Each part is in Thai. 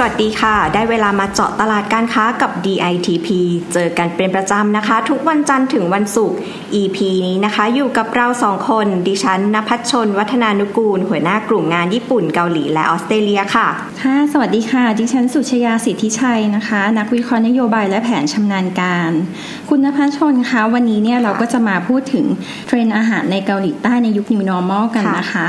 สวัสดีค่ะ ได้เวลามาเจาะตลาดการค้ากับ DITP เจอกันเป็นประจำนะคะ ทุกวันจันทร์ถึงวันศุกร์ EP นี้นะคะ อยู่กับเราสองคน ดิฉันนภัชชน วัฒนานุกูล หัวหน้ากลุ่มงานญี่ปุ่นเกาหลีและออสเตรเลียค่ะ ค่ะ สวัสดีค่ะ ดิฉันสุชยาสิทธิชัยนะคะ นักวิเคราะห์นโยบายและแผนชำนาญการ คุณนภัชชนคะ วันนี้เนี่ยเราก็จะมาพูดถึงเทรนอาหารในเกาหลีใต้ในยุค New Normal กันนะคะ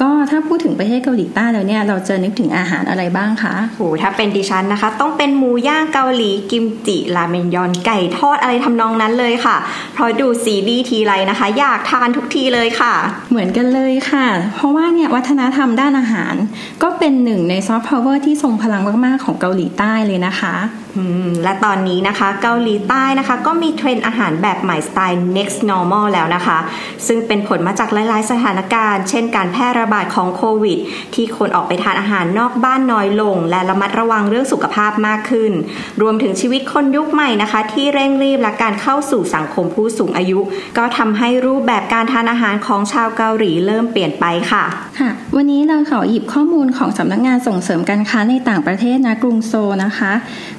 ก็ถ้าพูดถึงประเทศเกาหลีใต้แล้วเนี่ยเราจะนึกถึงอาหารอะไรบ้างคะโหถ้าเป็นดิฉันนะคะ ต้องเป็นหมูย่างเกาหลีกิมจิราเมนยอนไก่ทอดอะไรทำนองนั้นเลยค่ะ เพราะดูซีรีส์ทีไรนะคะ อยากทานทุกทีเลยค่ะ เหมือนกันเลยค่ะ เพราะว่าเนี่ยวัฒนธรรมด้านอาหาร ก็เป็นหนึ่งในซอฟต์พาวเวอร์ที่ทรงพลังมากๆของเกาหลีใต้เลยนะคะ และตอนนี้นะคะเกาหลีใต้นะคะ ก็มีเทรนด์อาหารแบบใหม่สไตล์ next normal แล้วนะคะ ซึ่งเป็นผลมาจากหลาย ๆ สถานการณ์ เช่นการแพร่ระบาดของโควิด ที่คนออกไปทานอาหารนอกบ้านน้อยลง และระมัดระวังเรื่องสุขภาพมากขึ้น รวมถึงชีวิตคนยุคใหม่นะคะ ที่เร่งรีบและการเข้าสู่สังคมผู้สูงอายุ ก็ทำให้รูปแบบการทานอาหารของชาวเกาหลีเริ่มเปลี่ยนไปค่ะค่ะ วันนี้เราขอหยิบข้อมูลของสำนักงานส่งเสริมการค้าในต่างประเทศณ กรุงโซลนะคะ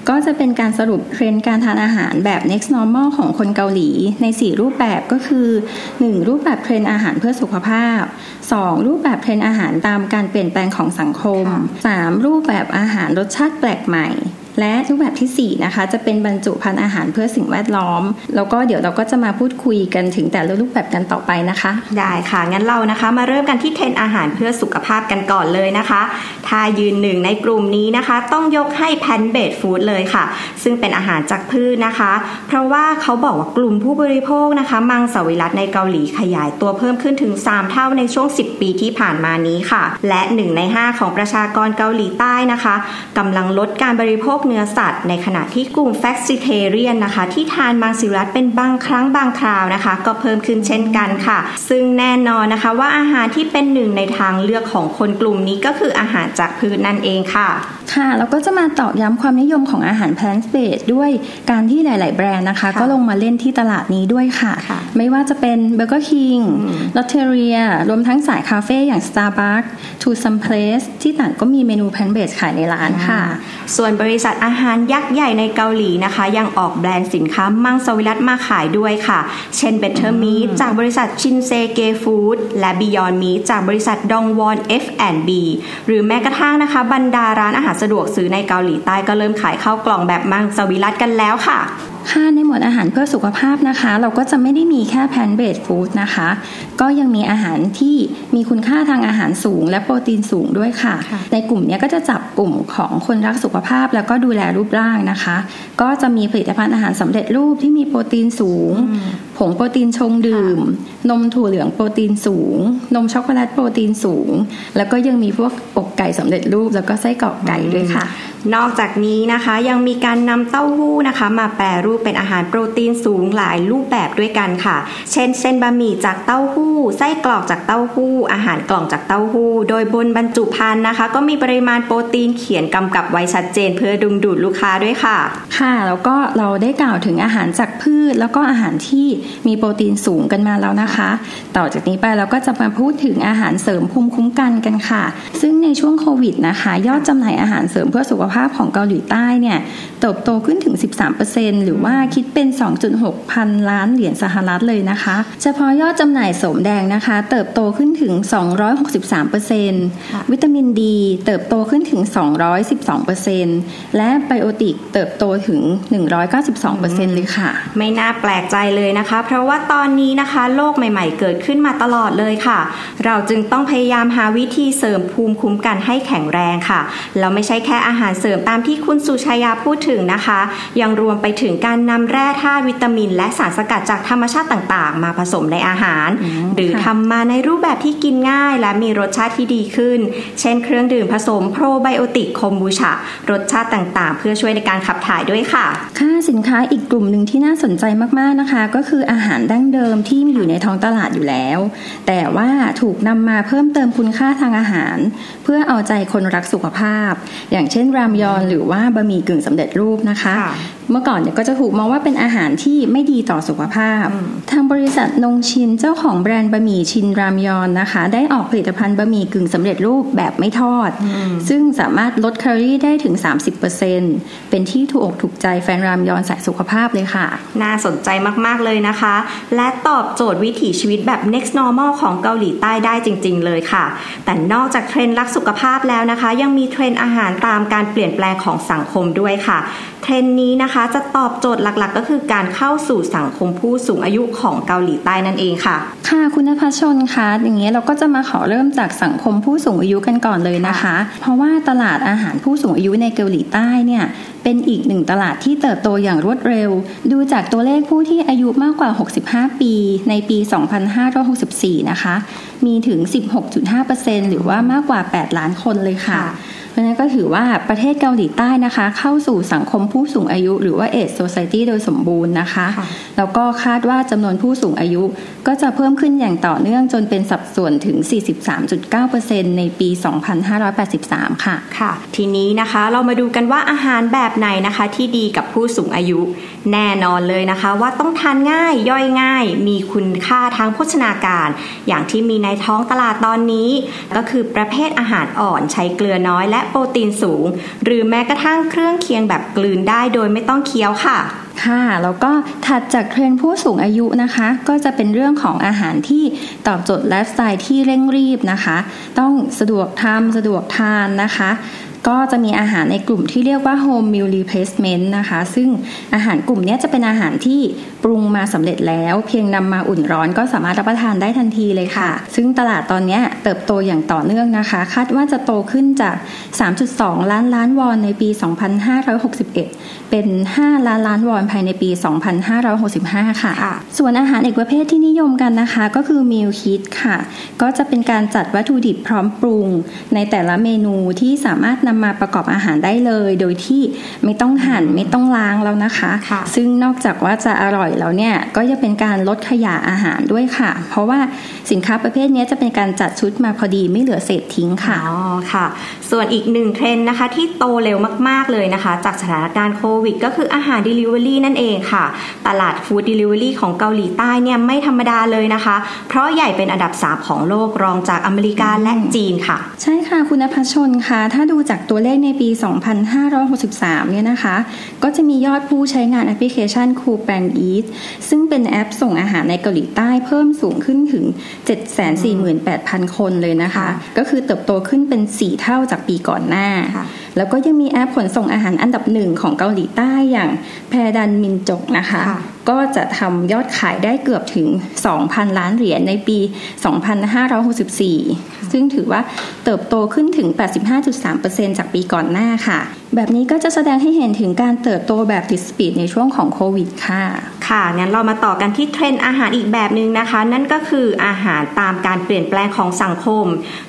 ก็จะเป็นการสรุปเทรนด์การทานอาหารแบบ next normal ของคนเกาหลี ใน 4 รูปแบบก็คือ 1. รูปแบบเทรนด์อาหารเพื่อสุขภาพ 2. รูปแบบเทรนด์อาหารตามการเปลี่ยนแปลงของสังคม 3. รูปแบบอาหารรสชาติแปลกใหม่ และรูปแบบที่ 4 นะคะ จะเป็นบรรจุภัณฑ์อาหารเพื่อสิ่งแวดล้อม แล้วก็เดี๋ยวเราก็จะมาพูดคุยกันถึงแต่ละรูปแบบกันต่อไปนะคะ ได้ค่ะ งั้นเรานะคะมาเริ่มกันที่เทรนอาหารเพื่อสุขภาพกันก่อนเลยนะคะถ้ายืนหนึ่งในกลุ่มนี้นะคะ ต้องยกให้แพนเบดฟู้ดเลยค่ะ ซึ่งเป็นอาหารจากพืชนะคะ เพราะว่าเขาบอกว่ากลุ่มผู้บริโภคนะคะ มังสวิรัตในเกาหลีขยายตัวเพิ่มขึ้นถึง 3 เท่าในช่วง 10 ปีที่ผ่านมานี้ค่ะ และ 1 ใน 5 ของประชากรเกาหลีใต้นะคะกำลังลดการบริโภคเนื้อสัตว์ ในขณะที่กลุ่ม flexitarian นะคะ ที่ทานมังสวิรัติเป็นบางครั้งบางคราวนะคะ ก็เพิ่มขึ้นเช่นกันค่ะ ซึ่งแน่นอนนะคะว่าอาหารที่เป็นหนึ่งในทางเลือกของคนกลุ่มนี้ก็คืออาหารจากพืชนั่นเองค่ะ ค่ะแล้วก็จะมาตอกย้ำความนิยมของอาหาร plant-based ด้วยการที่หลาย ๆ แบรนด์นะคะ ก็ลงมาเล่นที่ตลาดนี้ด้วยค่ะไม่ว่าจะเป็นเบอร์เกอร์คิงลอตเทเรียรวมทั้งสายคาเฟ่อย่าง Starbucks Twosome Place ที่ต่างก็มีเมนู plant-based ขายในร้านค่ะ ส่วนบริษัทอาหารยักษ์ใหญ่ในเกาหลีนะคะ ยังออกแบรนด์สินค้ามังสวิรัตมาขายด้วยค่ะ เช่น Better Meat จากบริษัทชินเซเกฟู้ดและ Beyond Meat จากบริษัทดองวอน F&B หรือแม้กระทั่งนะคะ บรรดาร้านอาหารสะดวกซื้อในเกาหลีใต้ก็เริ่มขายข้าวกล่องแบบมังสวิรัตกันแล้วค่ะค่ะในหมวดอาหารเพื่อสุขภาพนะคะ เราก็จะไม่ได้มีแค่แพนเบดฟู้ดนะคะ ก็ยังมีอาหารที่มีคุณค่าทางอาหารสูง และโปรตีนสูงด้วยค่ะ ในกลุ่มนี้ก็จะจับกลุ่มของคนรักสุขภาพ แล้วก็ดูแลรูปร่างนะคะ ก็จะมีผลิตภัณฑ์อาหารสำเร็จรูปที่มีโปรตีนสูง ผงโปรตีนชงดื่ม นมถั่วเหลืองโปรตีนสูง นมช็อกโกแลตโปรตีนสูง แล้วก็ยังมีพวกอกไก่สำเร็จรูปแล้วก็ไส้กรอกไก่ด้วยค่ะ นอกจากนี้นะคะยังมีการนำเต้าหู้นะคะ มาแปรรูปเป็นอาหารโปรตีนสูงหลายรูปแบบด้วยกันค่ะ เช่นเส้นบะหมี่จากเต้าหู้ ไส้กรอกจากเต้าหู้ อาหารกล่องจากเต้าหู้ โดยบนบรรจุภัณฑ์นะคะ ก็มีปริมาณโปรตีนเขียนกำกับไว้ชัดเจน เพื่อดึงดูดลูกค้าด้วยค่ะ ค่ะ แล้วก็เราได้กล่าวถึงอาหารจากพืช แล้วก็อาหารที่มีโปรตีนสูงกันมาแล้วนะคะต่อจากนี้ไปเราก็จะมาพูดถึงอาหารเสริมภูมิคุ้มกันกันค่ะ ซึ่งในช่วงโควิดนะคะ ยอดจำหน่ายอาหารเสริมเพื่อสุขภาพของเกาหลีใต้เนี่ยเติบโตขึ้นถึง 13%หรือว่าคิดเป็น 2.6 พันล้านเหรียญสหรัฐเลยนะคะ เฉพาะยอดจำหน่ายสมแดงนะคะ เติบโตขึ้นถึง 263%วิตามินดี เติบโตขึ้นถึง 212%และไบโอติกเติบโตถึง 192%เลยค่ะ ไม่น่าแปลกใจเลยนะคะ เพราะว่าตอนนี้นะคะโรคใหม่ ๆ เกิดขึ้นมาตลอดเลยค่ะ เราจึงต้องพยายามหาวิธีเสริมภูมิคุ้มกันให้แข็งแรงค่ะแล้วไม่ใช่แค่อาหารเสริมตามที่คุณสุชายาพูดถึงนะคะ ยังรวมไปถึงการนำแร่ธาตุวิตามิน และสารสกัดจากธรรมชาติต่างๆ มาผสมในอาหาร หรือทำมาในรูปแบบที่กินง่าย และมีรสชาติที่ดีขึ้น เช่น เครื่องดื่มผสมโปรไบโอติกคอมบูชารสชาติต่างๆ เพื่อช่วยในการขับถ่ายด้วยค่ะ ค่าสินค้าอีกกลุ่มหนึ่งที่น่าสนใจมากๆนะคะ ก็คืออาหารดั้งเดิมที่มีอยู่ในท้องตลาดอยู่แล้ว แต่ว่าถูกนำมาเพิ่มเติมคุณค่าทางอาหาร เพื่อเอาใจคนรักสุขภาพ อย่างเช่นรามยอนหรือว่าบะหมี่กึ่งสำเร็จรูปนะคะ เมื่อก่อนเนี่ยก็จะถูกมองว่าเป็นอาหารที่ไม่ดีต่อสุขภาพ ทางบริษัทนงชินเจ้าของแบรนด์บะหมี่ชินรามยอนนะคะ ได้ออกผลิตภัณฑ์บะหมี่กึ่งสำเร็จรูปแบบไม่ทอด ซึ่งสามารถลดแคลอรี่ได้ถึง 30%เป็นที่ถูกอกถูกใจแฟนรามยอนสายสุขภาพเลยค่ะ น่าสนใจมากๆเลยนะคะ และตอบโจทย์วิถีชีวิตแบบ next normal ของเกาหลีใต้ได้จริง ๆ เลยค่ะ แต่นอกจากเทรนด์รักสุขภาพแล้วนะคะ ยังมีเทรนด์อาหารตามการเปลี่ยนแปลงของสังคมด้วยค่ะ เทรนด์นี้นะคะจะตอบโจทย์หลักๆ ก็คือการเข้าสู่สังคมผู้สูงอายุของเกาหลีใต้นั่นเองค่ะ ค่ะคุณพัชชนคะอย่างนี้เราก็จะมาขอเริ่มจากสังคมผู้สูงอายุกันก่อนเลยนะคะ เพราะว่าตลาดอาหารผู้สูงอายุในเกาหลีใต้เนี่ยเป็นอีกหนึ่งตลาดที่เติบโตอย่างรวดเร็ว ดูจากตัวเลขผู้ที่อายุมากกว่า 65 ปี ในปี 2564 นะคะ มีถึง 16.5%หรือว่ามากกว่า 8 ล้านคนเลยค่ะเพ ราะฉะนั้นก็ถือว่าประเทศเกาหลีใต้นะคะ เข้าสู่สังคมผู้สูงอายุ หรือว่าเอ s โซซ i ตี้โดยสมบูรณ์นะคะ แล้วก็คาดว่าจำนวนผู้สูงอายุ ก็จะเพิ่มขึ้นอย่างต่อเนื่องจนเป็นสัดส่วนถึง 43.9%ในปี 2583 ค่ะ ค่ะ ทีนี้นะคะเรามาดูกันว่าอาหารแบบไหนนะคะ ที่ดีกับผู้สูงอายุ แน่นอนเลยนะคะ ว่าต้องทานง่ายย่อยง่าย มีคุณค่าทางโภชนาการ อย่างที่มีในท้องตลาดตอนนี้ ก็คือประเภทอาหารอ่อนใช้เกลือน้อยและโปรตีนสูง หรือแม้กระทั่งเครื่องเคียงแบบกลืนได้โดยไม่ต้องเคี้ยวค่ะค่ะแล้วก็ถัดจากเทรนผู้สูงอายุนะคะ ก็จะเป็นเรื่องของอาหารที่ตอบโจทย์ไลฟ์สไตล์ที่เร่งรีบนะคะ ต้องสะดวกทำสะดวกทานนะคะ ก็จะมีอาหารในกลุ่มที่เรียกว่า home meal replacement นะคะ ซึ่งอาหารกลุ่มนี้จะเป็นอาหารที่ปรุงมาสำเร็จแล้ว เพียงนำมาอุ่นร้อนก็สามารถรับประทานได้ทันทีเลยค่ะ ซึ่งตลาดตอนนี้เติบโตอย่างต่อเนื่องนะคะ คาดว่าจะโตขึ้นจาก 3.2 ล้านล้านวอนในปี 2561 เป็น 5 ล้านล้านวอนภายในปี 2565 ค่ะค่ะส่วนอาหารอีกประเภทที่นิยมกันนะคะ ก็คือ meal kit ค่ะ ก็จะเป็นการจัดวัตถุดิบพร้อมปรุง ในแต่ละเมนูที่สามารถนำมาประกอบอาหารได้เลย โดยที่ไม่ต้องหั่นไม่ต้องล้างแล้วนะคะค่ะซึ่งนอกจากว่าจะอร่อยแล้วเนี่ยก็จะเป็นการลดขยะอาหารด้วยค่ะ เพราะว่าสินค้าประเภทนี้จะเป็นการจัดชุดมาพอดีไม่เหลือเศษทิ้งค่ะอ๋อค่ะ ส่วนอีกหนึ่งเทรนด์นะคะที่โตเร็วมาก ๆเลยนะคะ จากสถานการณ์โควิด ก็คืออาหาร Delivery นั่นเองค่ะ ตลาดฟู้ด Delivery ของเกาหลีใต้เนี่ยไม่ธรรมดาเลยนะคะ เพราะใหญ่เป็นอันดับ 3 ของโลกรองจากอเมริกาและจีนค่ะ ใช่ค่ะคุณพัชชนค่ะถ้าดูจากตัวเลขในปี 2563 เนี่ยนะคะ ก็จะมียอดผู้ใช้งานแอปพลิเคชัน Cool Pan Eat ซึ่งเป็นแอปส่งอาหารในเกาหลีใต้เพิ่มสูงขึ้นถึง 748,000 คนเลยนะคะค่ะก็คือเติบโตขึ้นเป็น 4 เท่าจากปีก่อนหน้าค่ะแล้วก็ยังมีแอปขนส่งอาหารอันดับหนึ่งของเกาหลีใต้อย่างแพดัลมินจกนะคะค่ะก็จะทำยอดขายได้เกือบถึง 2,000 ล้านเหรียญในปี 2564 ซึ่งถือว่าเติบโตขึ้นถึง 85.3%จากปีก่อนหน้าค่ะ แบบนี้ก็จะแสดงให้เห็นถึงการเติบโตแบบติด speed ในช่วงของโควิดค่ะ ค่ะงั้นเรามาต่อกันที่เทรนด์อาหารอีกแบบหนึ่งนะคะ นั่นก็คืออาหารตามการเปลี่ยนแปลงของสังคม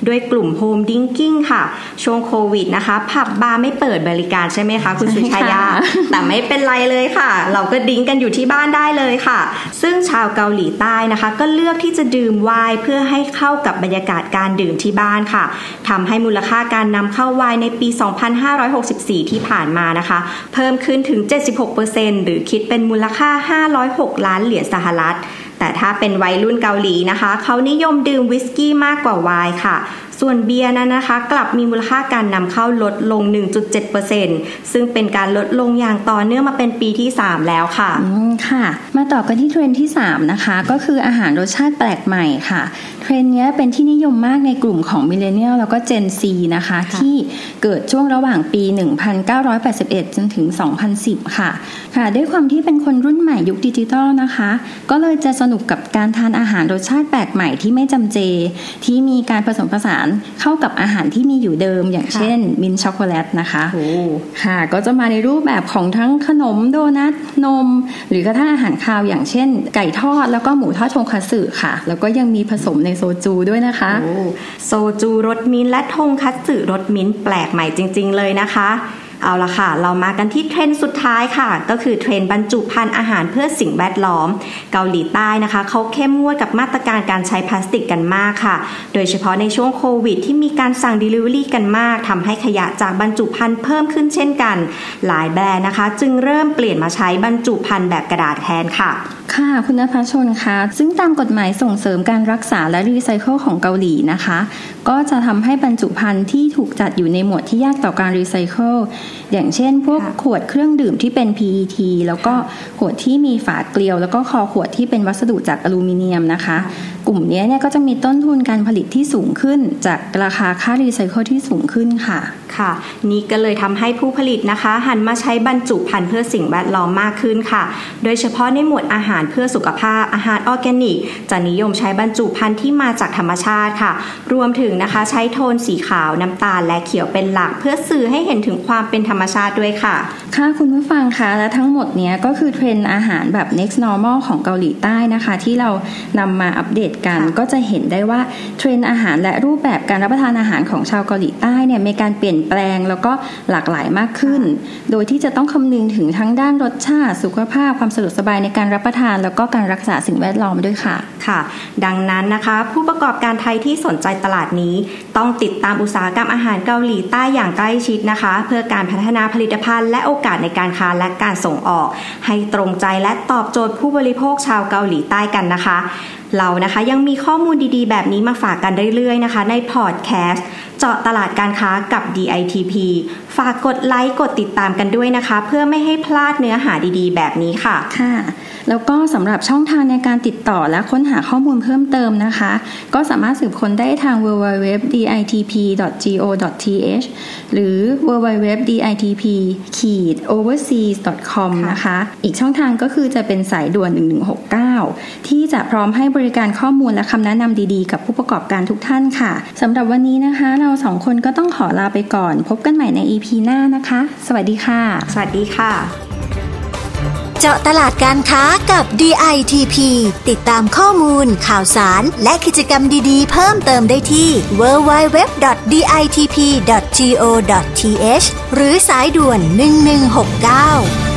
ด้วยกลุ่ม home drinking ค่ะ ช่วงโควิดนะคะ ผับบาร์ไม่เปิดบริการใช่ไหมคะคุณสุชายาใช่ค่ะแต่ไม่เป็นไรเลยค่ะ เราก็ drink กันอยู่ที่บ้านได้เลยค่ะ ซึ่งชาวเกาหลีใต้นะคะ ก็เลือกที่จะดื่มไวน์เพื่อให้เข้ากับบรรยากาศการดื่มที่บ้านค่ะทำให้มูลค่าการนำเข้าไวน์ในปี 2564 ที่ผ่านมานะคะ เพิ่มขึ้นถึง 76%หรือคิดเป็นมูลค่า506 ล้านเหรียญสหรัฐ แต่ถ้าเป็นวัยรุ่นเกาหลีนะคะ เขานิยมดื่มวิสกี้มากกว่าไวน์ค่ะ ส่วนเบียร์นั้นนะคะ กลับมีมูลค่าการนำเข้าลดลง 1.7%ซึ่งเป็นการลดลงอย่างต่อเนื่องมาเป็นปีที่ 3 แล้วค่ะ อืมค่ะ มาต่อกันที่เทรนด์ที่ 3 นะคะ ก็คืออาหารรสชาติแปลกใหม่ค่ะเทรนด์เนี้ยเป็นที่นิยมมากในกลุ่มของ millennial แล้วก็ Gen Z นะคะที่เกิดช่วงระหว่างปี 1981 จนถึง 2010 ค่ะ ค่ะ ด้วยความที่เป็นคนรุ่นใหม่ยุคดิจิตอลนะคะ ก็เลยจะสนุกกับการทานอาหารรสชาติแปลกใหม่ที่ไม่จำเจ ที่มีการผสมผสานเข้ากับอาหารที่มีอยู่เดิม อย่างเช่นมินต์ช็อกโกแลตนะคะค่ะ ก็จะมาในรูปแบบของทั้งขนมโดนัทนม หรือกระทั่งอาหารคาวอย่างเช่น ไก่ทอดแล้วก็หมูทอดทงคัตสึค่ะ แล้วก็ยังมีผสมในโซจูด้วยนะคะโอ้โซจูรสมิ้นท์และทงคัตสึรสมิ้นท์แปลกใหม่จริง ๆ เลยนะคะ เอาละค่ะ เรามากันที่เทรนด์สุดท้ายค่ะ ก็คือเทรนด์บรรจุภัณฑ์อาหารเพื่อสิ่งแวดล้อม เกาหลีใต้นะคะเขาเข้มงวดกับมาตรการการใช้พลาสติกกันมากค่ะ โดยเฉพาะในช่วงโควิด ที่มีการสั่ง Delivery กันมากทำให้ขยะจากบรรจุภัณฑ์เพิ่มขึ้นเช่นกัน หลายแบรนด์นะคะ จึงเริ่มเปลี่ยนมาใช้บรรจุภัณฑ์แบบกระดาษแทนค่ะ ค่ะคุณนภชนคะซึ่งตามกฎหมายส่งเสริมการรักษาและรีไซเคิลของเกาหลีนะคะ ก็จะทำให้บรรจุภัณฑ์ที่ถูกจัดอยู่ในหมวดที่ยากต่อการรีไซเคิลอย่างเช่น พวกค่ะขวดเครื่องดื่มที่เป็น PET แล้วก็ขวดที่มีฝาเกลียว แล้วก็คอขวดที่เป็นวัสดุจากอลูมิเนียมนะคะ กลุ่มนี้เนี่ยก็จะมีต้นทุนการผลิตที่สูงขึ้น จากราคาค่ารีไซเคิลที่สูงขึ้นค่ะค่ะ นี่ก็เลยทำให้ผู้ผลิตนะคะ หันมาใช้บรรจุภัณฑ์เพื่อสิ่งแวดล้อมมากขึ้นค่ะ โดยเฉพาะในหมวดอาหารเพื่อสุขภาพอาหารออร์แกนิก จะนิยมใช้บรรจุภัณฑ์ที่มาจากธรรมชาติค่ะ รวมถึงนะคะใช้โทนสีขาวน้ำตาลและเขียวเป็นหลัก เพื่อสื่อให้เห็นถึงความเป็นธรรมชาติด้วยค่ะ ค่ะคุณผู้ฟังคะและทั้งหมดเนี้ยก็คือเทรนด์อาหารแบบ next normal ของเกาหลีใต้นะคะ ที่เรานำมาอัปเดตกันค่ะก็จะเห็นได้ว่าเทรนด์อาหารและรูปแบบการรับประทานอาหารของชาวเกาหลีใต้เนี่ยมีการเปลี่ยนแปลง แล้วก็หลากหลายมากขึ้น โดยที่จะต้องคำนึงถึงทั้งด้านรสชาติ สุขภาพความสะดวกสบายในการรับประทาน แล้วก็การรักษาสิ่งแวดล้อมด้วยค่ะค่ะ ดังนั้นนะคะ ผู้ประกอบการไทยที่สนใจตลาดนี้ ต้องติดตามอุตสาหกรรมอาหารเกาหลีใต้อย่างใกล้ชิดนะคะ เพื่อการพัฒนาผลิตภัณฑ์ และโอกาสในการค้าและการส่งออก ให้ตรงใจและตอบโจทย์ผู้บริโภคชาวเกาหลีใต้กันนะคะเรานะคะยังมีข้อมูลดีๆ แบบนี้มาฝากกันเรื่อยๆนะคะ ในพอดแคสต์เจาะตลาดการค้ากับ DITP ฝากกดไลค์กดติดตามกันด้วยนะคะ เพื่อไม่ให้พลาดเนื้อหาดีๆ แบบนี้ค่ะค่ะ แล้วก็สำหรับช่องทางในการติดต่อและค้นหาข้อมูลเพิ่มเติมนะคะ ก็สามารถสืบค้นได้ทาง www.ditp.go.th หรือ www.ditp-overseas.com นะคะ อีกช่องทางก็คือจะเป็นสายด่วน 1169 ที่จะพร้อมให้บริการข้อมูลและคำแนะนำดีๆ กับผู้ประกอบการทุกท่านค่ะสำหรับวันนี้นะคะ เราสองคนก็ต้องขอลาไปก่อน พบกันใหม่ใน EP หน้านะคะ สวัสดีค่ะ สวัสดีค่ะ เจาะตลาดการค้ากับ DITP ติดตามข้อมูล ข่าวสาร และกิจกรรมดีๆ เพิ่มเติมได้ที่ www.ditp.go.th หรือสายด่วน 1169